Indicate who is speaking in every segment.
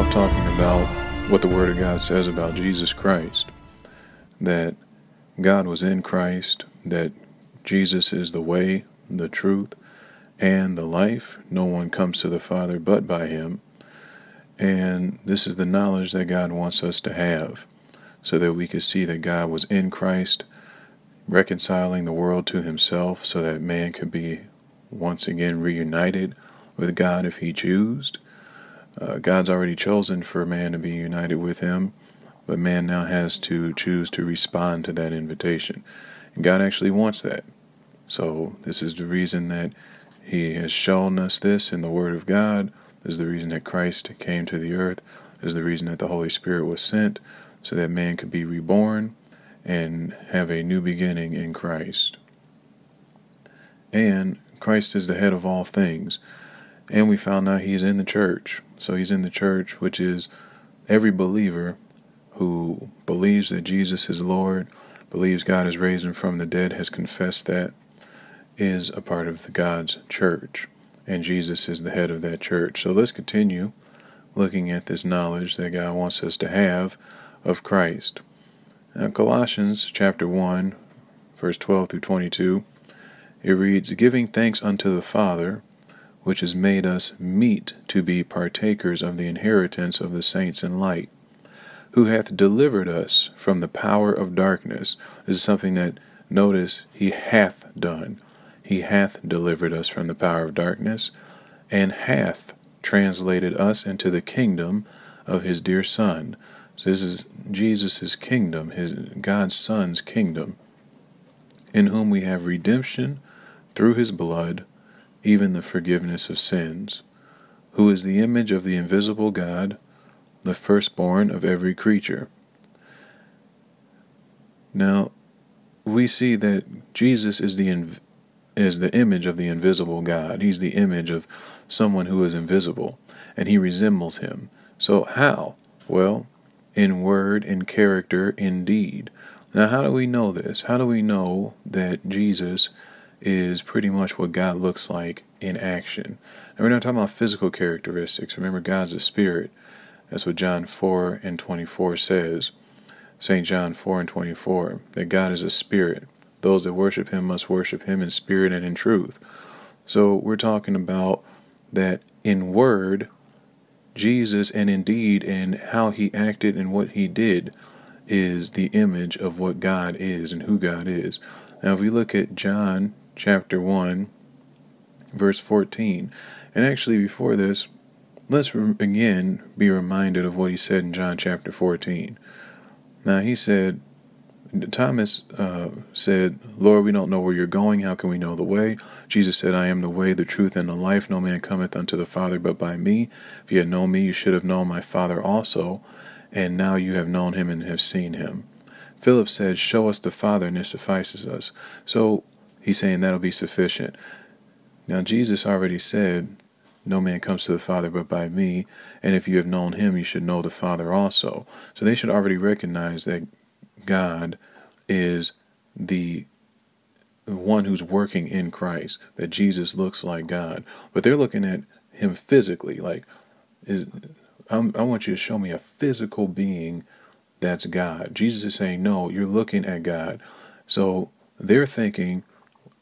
Speaker 1: Off talking about what the Word of God says about Jesus Christ. That God was in Christ, that Jesus is the way, the truth, and the life. No one comes to the Father but by Him. And this is the knowledge that God wants us to have, so that we could see that God was in Christ, reconciling the world to Himself, so that man could be once again reunited with God if He chose uh, God's already chosen for man to be united with Him, but man now has to choose to respond to that invitation. And God actually wants that. So, this is the reason that He has shown us this in the Word of God. This is the reason that Christ came to the earth. This is the reason that the Holy Spirit was sent, so that man could be reborn and have a new beginning in Christ. And Christ is the head of all things. And we found out He's in the church. So he's in the church, which is every believer who believes that Jesus is Lord, believes God is raised from the dead, has confessed that, is a part of God's church. And Jesus is the head of that church. So let's continue looking at this knowledge that God wants us to have of Christ. Now, Colossians chapter 1, verse 12 through 22, it reads, Giving thanks unto the Father, which has made us meet to be partakers of the inheritance of the saints in light, who hath delivered us from the power of darkness. This is something that, notice, he hath done. He hath delivered us from the power of darkness, and hath translated us into the kingdom of his dear Son. So this is Jesus' kingdom, his God's Son's kingdom, in whom we have redemption through his blood even the forgiveness of sins, who is the image of the invisible God, the firstborn of every creature. Now, we see that Jesus is the inv- is the image of the invisible God. He's the image of someone who is invisible, and he resembles him. So how? Well, in word, in character, in deed. Now, how do we know this? How do we know that Jesus is pretty much what God looks like in action. And we're not talking about physical characteristics. Remember, God's a spirit. That's what John 4 and 24 says. St. John 4 and 24, that God is a spirit. Those that worship him must worship him in spirit and in truth. So we're talking about that in word, Jesus, and indeed in how he acted and what he did, is the image of what God is and who God is. Now, if we look at John chapter 1, verse 14. And actually, before this, let's re- again be reminded of what he said in John chapter 14. Now, he said, Thomas uh, said, Lord, we don't know where you're going. How can we know the way? Jesus said, I am the way, the truth, and the life. No man cometh unto the Father but by me. If you had known me, you should have known my Father also. And now you have known him and have seen him. Philip said, Show us the Father, and it suffices us. So He's saying that'll be sufficient. Now, Jesus already said, No man comes to the Father but by me, and if you have known him, you should know the Father also. So they should already recognize that God is the one who's working in Christ, that Jesus looks like God. But they're looking at him physically, like, is I'm, I want you to show me a physical being that's God. Jesus is saying, No, you're looking at God. So they're thinking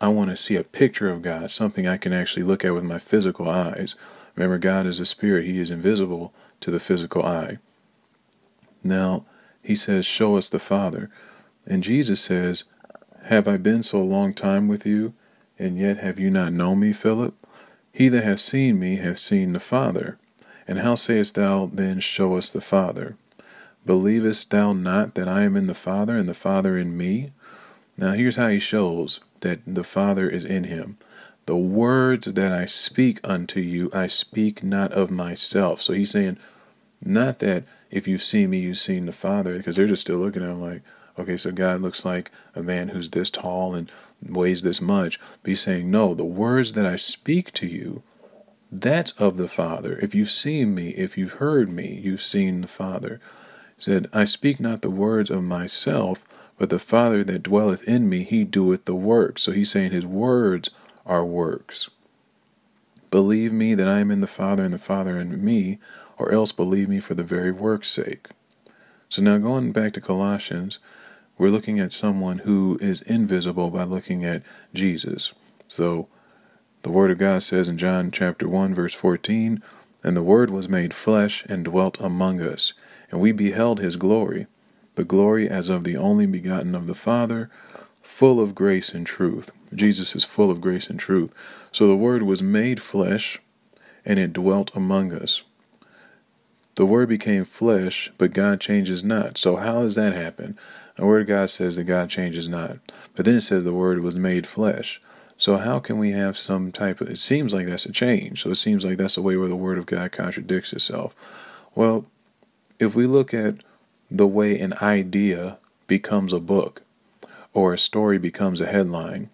Speaker 1: I want to see a picture of God, something I can actually look at with my physical eyes. Remember, God is a spirit, He is invisible to the physical eye. Now, He says, Show us the Father. And Jesus says, Have I been so long time with you, and yet have you not known me, Philip? He that has seen me hath seen the Father. And how sayest thou then, Show us the Father? Believest thou not that I am in the Father, and the Father in me? Now, here's how he shows that the Father is in him. The words that I speak unto you, I speak not of myself. So he's saying, not that if you've seen me, you've seen the Father, because they're just still looking at him like, okay, so God looks like a man who's this tall and weighs this much. But he's saying, no, the words that I speak to you, that's of the Father. If you've seen me, if you've heard me, you've seen the Father. He said, I speak not the words of myself, but the Father that dwelleth in me, he doeth the works. So he's saying his words are works. Believe me that I am in the Father and the Father in me, or else believe me for the very work's sake. So now going back to Colossians, we're looking at someone who is invisible by looking at Jesus. So the Word of God says in John chapter 1, verse 14, And the Word was made flesh and dwelt among us, and we beheld his glory, the glory as of the only begotten of the Father, full of grace and truth. Jesus is full of grace and truth. So the Word was made flesh, and it dwelt among us. The Word became flesh, but God changes not. So how does that happen? The Word of God says that God changes not. But then it says the Word was made flesh. So how can we have some type of it seems like that's a change. So it seems like that's a way where the word of God contradicts itself. Well, if we look at the way an idea becomes a book or a story becomes a headline.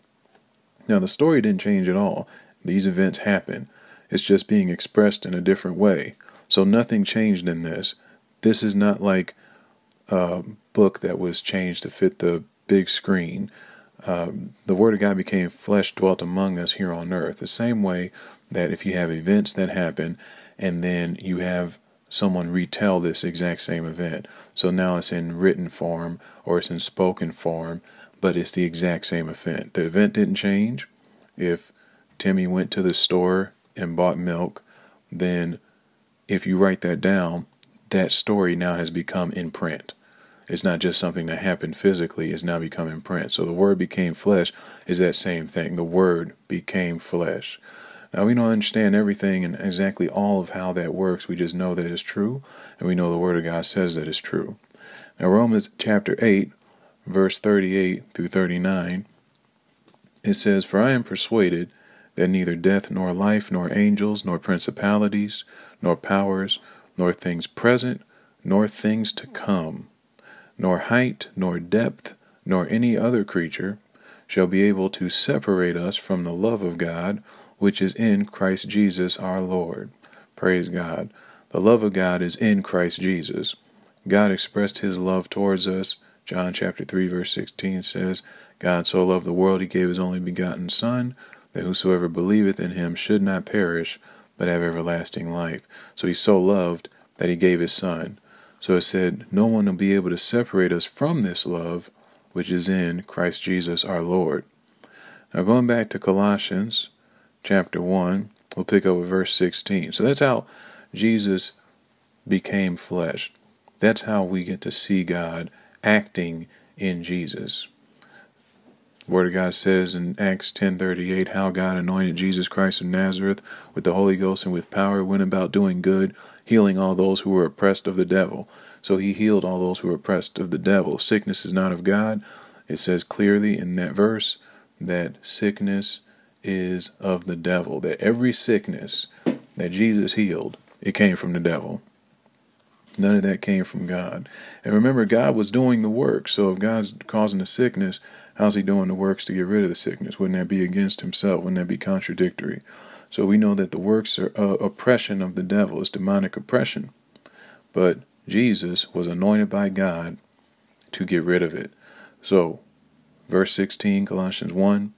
Speaker 1: Now the story didn't change at all. These events happen. It's just being expressed in a different way. So nothing changed in this. This is not like a book that was changed to fit the big screen um, the Word of God became flesh, dwelt among us here on earth. The same way that if you have events that happen and then you have someone retell this exact same event. So now it's in written form or it's in spoken form, but it's the exact same event. The event didn't change. If Timmy went to the store and bought milk, then if you write that down, that story now has become in print. It's not just something that happened physically, it's now become in print. So the word became flesh is that same thing. The word became flesh. Now we don't understand everything and exactly all of how that works. We just know that it's true, and we know the word of God says that it's true. Now Romans chapter 8, verse 38 through 39, it says, For I am persuaded that neither death nor life, nor angels, nor principalities, nor powers, nor things present, nor things to come nor height, nor depth, nor any other creature shall be able to separate us from the love of God which is in Christ Jesus our Lord. Praise God. The love of God is in Christ Jesus. God expressed his love towards us. John chapter 3 verse 16 says, God so loved the world he gave his only begotten Son, that whosoever believeth in him should not perish, but have everlasting life. So he so loved that he gave his Son. So it said, No one will be able to separate us from this love which is in Christ Jesus our Lord. Now, going back to Colossians chapter 1, we'll pick up with verse 16. So that's how Jesus became flesh. That's how we get to see God acting in Jesus. The Word of God says in Acts 10:38 how God anointed Jesus Christ of Nazareth with the Holy Ghost and with power went about doing good healing all those who were oppressed of the devil. So he healed all those who were oppressed of the devil. Sickness is not of God. It says clearly in that verse that sickness is of the devil. That every sickness that Jesus healed, it came from the devil. None of that came from God. And remember, God was doing the work. So if God's causing the sickness, how's He doing the works to get rid of the sickness? Wouldn't that be against Himself? Wouldn't that be contradictory? So we know that the works are uh, oppression of the devil, is demonic oppression. But Jesus was anointed by God to get rid of it. So, verse 16, Colossians 1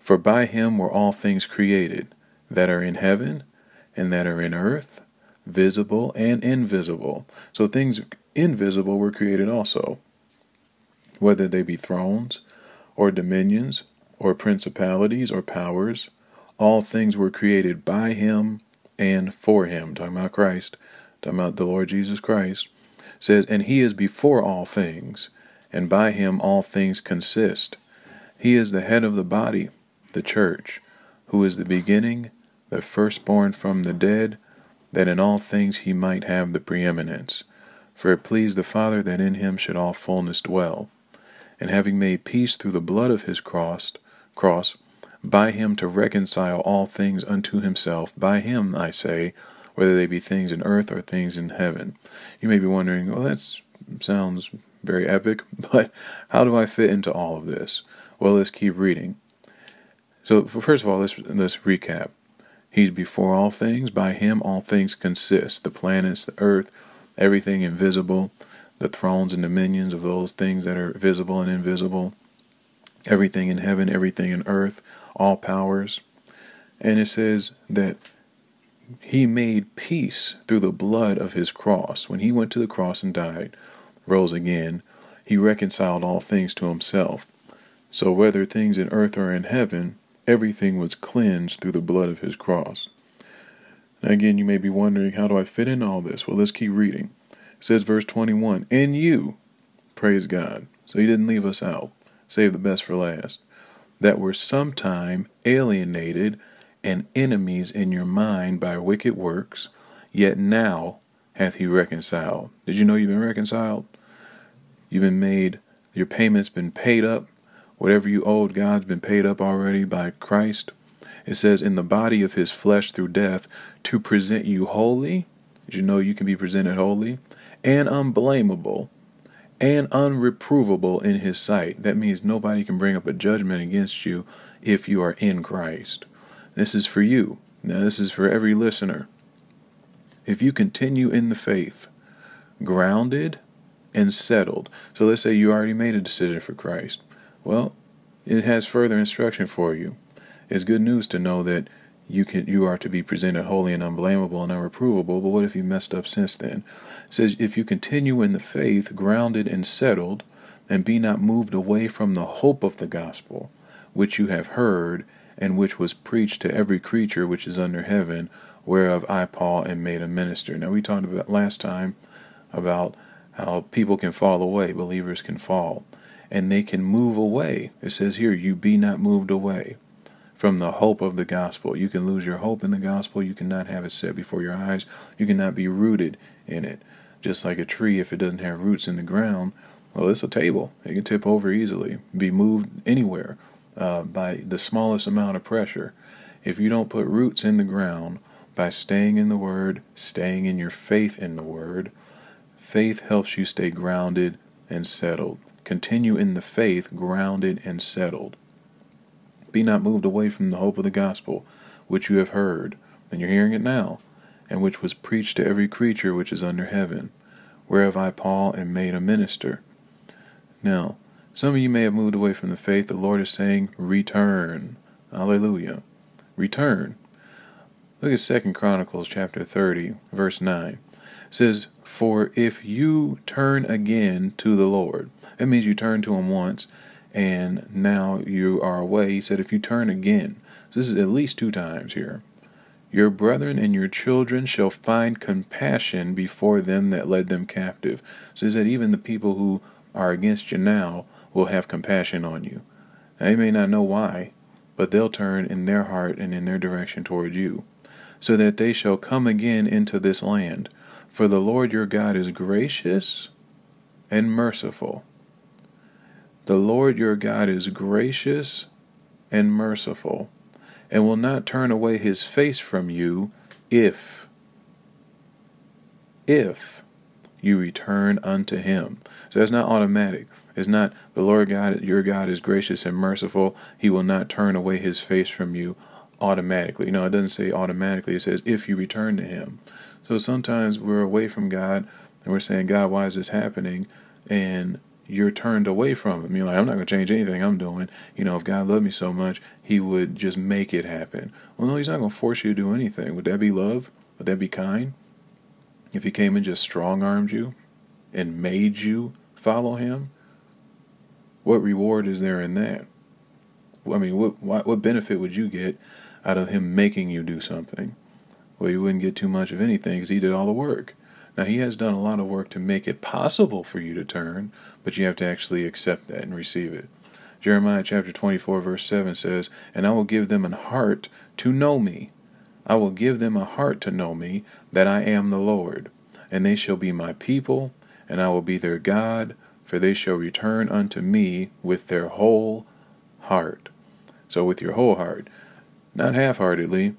Speaker 1: For by him were all things created, that are in heaven and that are in earth, visible and invisible. So, things invisible were created also, whether they be thrones, or dominions, or principalities, or powers all things were created by him and for him. Talking about Christ, talking about the Lord Jesus Christ. Says, and he is before all things, and by him all things consist. He is the head of the body, the church, who is the beginning, the firstborn from the dead, that in all things he might have the preeminence. For it pleased the Father that in him should all fullness dwell. And having made peace through the blood of his cross, cross by him to reconcile all things unto himself, by him, I say, whether they be things in earth or things in heaven. You may be wondering, well, that sounds very epic, but how do I fit into all of this? Well, let's keep reading. So, first of all, let's, let's recap. He's before all things, by him all things consist the planets, the earth, everything invisible, the thrones and dominions of those things that are visible and invisible, everything in heaven, everything in earth, all powers. And it says that he made peace through the blood of his cross. When he went to the cross and died, rose again, he reconciled all things to himself. So whether things in earth or in heaven, everything was cleansed through the blood of his cross. Now again, you may be wondering, how do I fit in all this? Well, let's keep reading. It says, verse 21, In you, praise God. So he didn't leave us out. Save the best for last. That were sometime alienated and enemies in your mind by wicked works, yet now hath he reconciled. Did you know you've been reconciled? You've been made, your payment's been paid up. Whatever you owed God's been paid up already by Christ. It says, in the body of his flesh through death, to present you holy. Did you know you can be presented holy? And unblameable and unreprovable in his sight. That means nobody can bring up a judgment against you if you are in Christ. This is for you. Now, this is for every listener. If you continue in the faith, grounded and settled. So let's say you already made a decision for Christ. Well, it has further instruction for you. It's good news to know that you can you are to be presented holy and unblameable and unreprovable. But what if you messed up since then? It says if you continue in the faith, grounded and settled, and be not moved away from the hope of the gospel, which you have heard, and which was preached to every creature which is under heaven, whereof I Paul am made a minister. Now we talked about last time about how people can fall away, believers can fall, and they can move away. It says here, you be not moved away from the hope of the gospel. You can lose your hope in the gospel. You cannot have it set before your eyes. You cannot be rooted in it. Just like a tree, if it doesn't have roots in the ground, well, it's a table. It can tip over easily, be moved anywhere uh, by the smallest amount of pressure. If you don't put roots in the ground by staying in the Word, staying in your faith in the Word, faith helps you stay grounded and settled. Continue in the faith, grounded and settled. Be not moved away from the hope of the gospel, which you have heard, and you're hearing it now, and which was preached to every creature which is under heaven, whereof I, Paul, am made a minister. Now, some of you may have moved away from the faith. The Lord is saying, Return. Hallelujah. Return. Look at Second Chronicles chapter 30, verse 9. Says, For if you turn again to the Lord, that means you turn to him once, and now you are away. He said, if you turn again, so this is at least two times here, your brethren and your children shall find compassion before them that led them captive. So he said, even the people who are against you now will have compassion on you. Now, they may not know why, but they'll turn in their heart and in their direction toward you, so that they shall come again into this land. For the Lord your God is gracious and merciful the Lord your God is gracious and merciful, and will not turn away his face from you if, if you return unto him. So that's not automatic. It's not the Lord God, your God is gracious and merciful. He will not turn away his face from you automatically. No, it doesn't say automatically. It says if you return to him. So sometimes we're away from God and we're saying, God, why is this happening? And you're turned away from him. You're like, I'm not going to change anything I'm doing. You know, if God loved me so much, he would just make it happen. Well, no, he's not going to force you to do anything. Would that be love? Would that be kind? If he came and just strong armed you and made you follow him, what reward is there in that? I mean, what, what, what benefit would you get out of him making you do something? Well, you wouldn't get too much of anything because he did all the work. Now, he has done a lot of work to make it possible for you to turn, but you have to actually accept that and receive it. Jeremiah chapter 24, verse 7 says, And I will give them an heart to know me. I will give them a heart to know me, that I am the Lord. And they shall be my people, and I will be their God, for they shall return unto me with their whole heart. So, with your whole heart. Not half heartedly,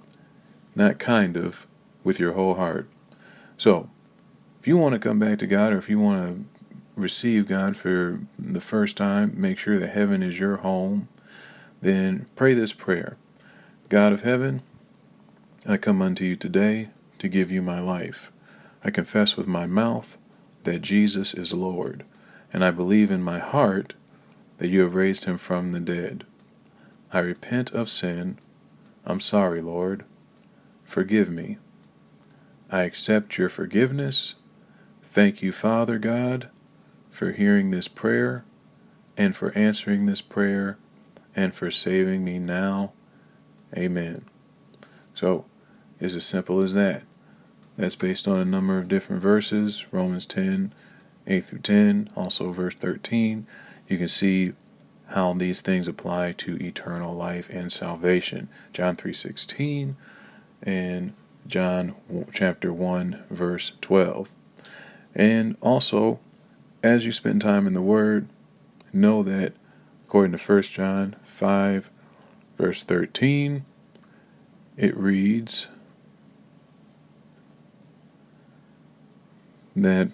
Speaker 1: not kind of, with your whole heart. So, if you want to come back to God or if you want to receive God for the first time, make sure that heaven is your home, then pray this prayer God of heaven, I come unto you today to give you my life. I confess with my mouth that Jesus is Lord, and I believe in my heart that you have raised him from the dead. I repent of sin, I'm sorry, Lord. Forgive me. I accept your forgiveness. Thank you, Father God, for hearing this prayer and for answering this prayer and for saving me now. Amen. So, it's as simple as that. That's based on a number of different verses Romans 10, 8 through 10, also verse 13. You can see how these things apply to eternal life and salvation. John 3:16 and John chapter 1 verse 12. And also as you spend time in the word, know that according to 1 John 5 verse 13 it reads that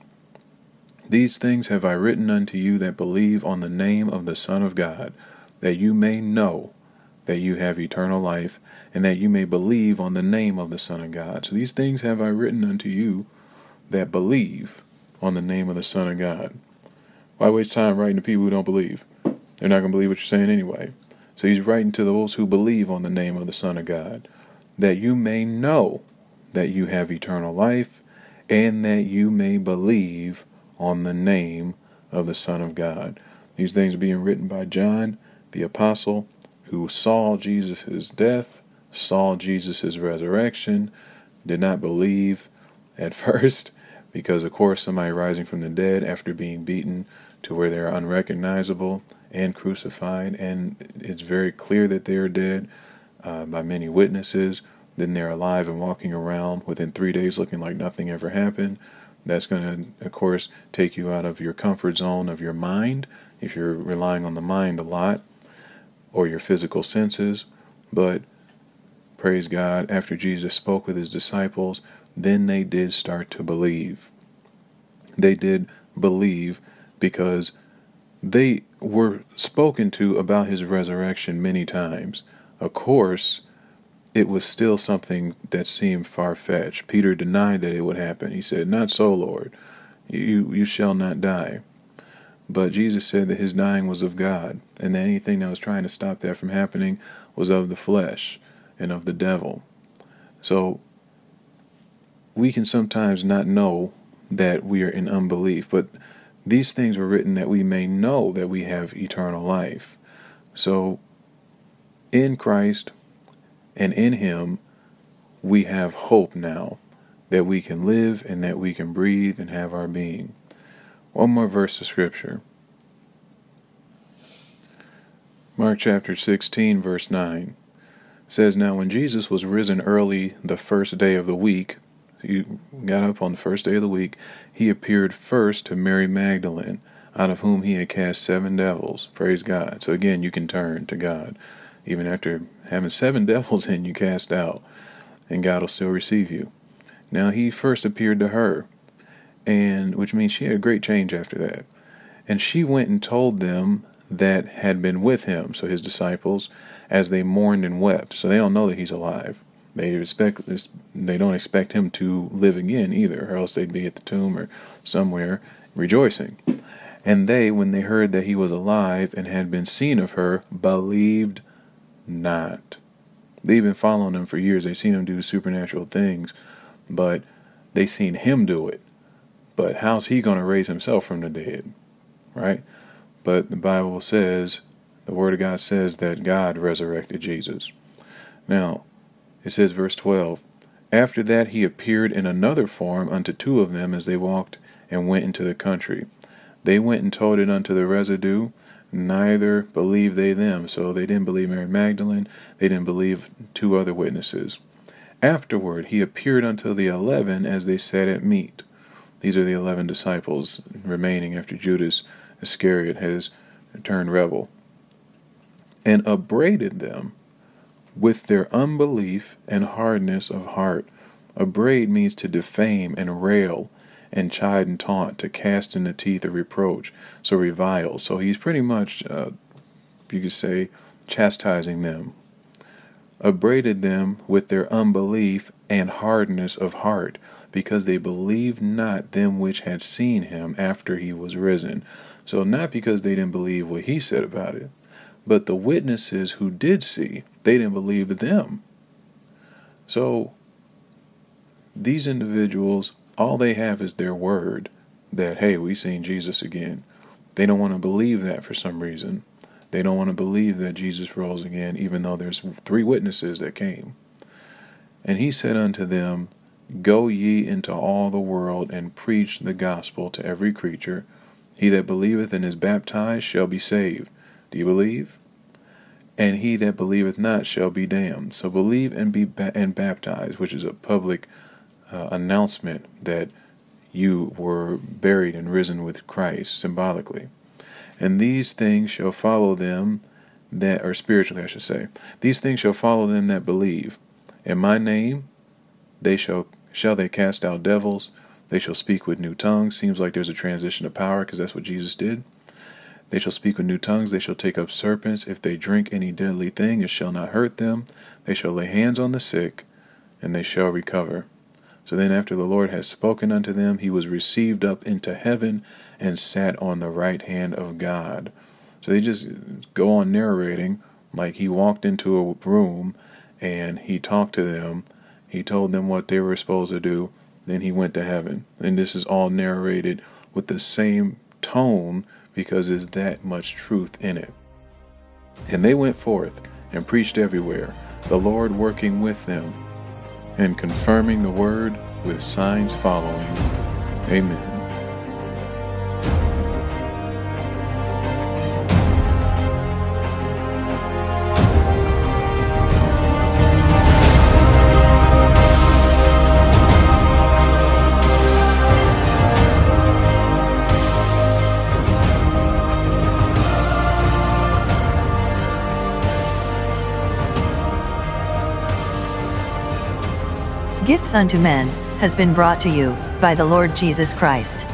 Speaker 1: these things have I written unto you that believe on the name of the Son of God, that you may know that you have eternal life, and that you may believe on the name of the Son of God. So these things have I written unto you that believe on the name of the Son of God. Why waste time writing to people who don't believe? They're not going to believe what you're saying anyway. So he's writing to those who believe on the name of the Son of God, that you may know that you have eternal life, and that you may believe on the name of the Son of God. These things are being written by John, the apostle, who saw Jesus' death, saw Jesus' resurrection, did not believe at first, because of course somebody rising from the dead after being beaten to where they're unrecognizable and crucified, and it's very clear that they are dead uh, by many witnesses. Then they're alive and walking around within three days looking like nothing ever happened. That's going to, of course, take you out of your comfort zone of your mind if you're relying on the mind a lot or your physical senses. But praise God, after Jesus spoke with his disciples, then they did start to believe. They did believe because they were spoken to about his resurrection many times. Of course, it was still something that seemed far fetched. Peter denied that it would happen. He said, Not so, Lord. You, you shall not die. But Jesus said that his dying was of God, and that anything that was trying to stop that from happening was of the flesh and of the devil. So we can sometimes not know that we are in unbelief, but these things were written that we may know that we have eternal life. So in Christ, and in Him, we have hope now that we can live and that we can breathe and have our being. One more verse of Scripture. Mark chapter 16, verse 9 says, Now when Jesus was risen early the first day of the week, he got up on the first day of the week, he appeared first to Mary Magdalene, out of whom he had cast seven devils. Praise God. So again, you can turn to God even after having seven devils in you cast out, and God will still receive you. Now he first appeared to her, and which means she had a great change after that. And she went and told them that had been with him, so his disciples, as they mourned and wept. So they don't know that he's alive. They expect this, they don't expect him to live again either, or else they'd be at the tomb or somewhere rejoicing. And they, when they heard that he was alive and had been seen of her, believed not. They've been following him for years. They've seen him do supernatural things, but they seen him do it. But how's he going to raise himself from the dead? Right? But the Bible says, the Word of God says that God resurrected Jesus. Now, it says, verse 12 After that he appeared in another form unto two of them as they walked and went into the country. They went and told it unto the residue neither believed they them. So they didn't believe Mary Magdalene, they didn't believe two other witnesses. Afterward, he appeared unto the eleven as they sat at meat. These are the eleven disciples remaining after Judas Iscariot has turned rebel, and upbraided them with their unbelief and hardness of heart. Upbraid means to defame and rail and chide and taunt, to cast in the teeth of reproach, so revile. So he's pretty much, uh, you could say, chastising them. Upbraided them with their unbelief and hardness of heart, because they believed not them which had seen him after he was risen. So, not because they didn't believe what he said about it, but the witnesses who did see, they didn't believe them. So these individuals, all they have is their word that, hey, we seen Jesus again. They don't want to believe that for some reason. They don't want to believe that Jesus rose again, even though there's three witnesses that came. And he said unto them, Go ye into all the world and preach the gospel to every creature. He that believeth and is baptized shall be saved. Do you believe? And he that believeth not shall be damned. So believe and be ba- and baptized, which is a public uh, announcement that you were buried and risen with Christ symbolically. And these things shall follow them that, or spiritually, I should say, these things shall follow them that believe. In my name, they shall shall they cast out devils. They shall speak with new tongues. Seems like there's a transition of power because that's what Jesus did. They shall speak with new tongues. They shall take up serpents. If they drink any deadly thing, it shall not hurt them. They shall lay hands on the sick, and they shall recover. So then, after the Lord had spoken unto them, he was received up into heaven and sat on the right hand of God. So they just go on narrating like he walked into a room and he talked to them. He told them what they were supposed to do. Then he went to heaven. And this is all narrated with the same tone because there's that much truth in it. And they went forth and preached everywhere, the Lord working with them and confirming the word with signs following. Amen.
Speaker 2: Gifts unto Men, has been brought to you by the Lord Jesus Christ.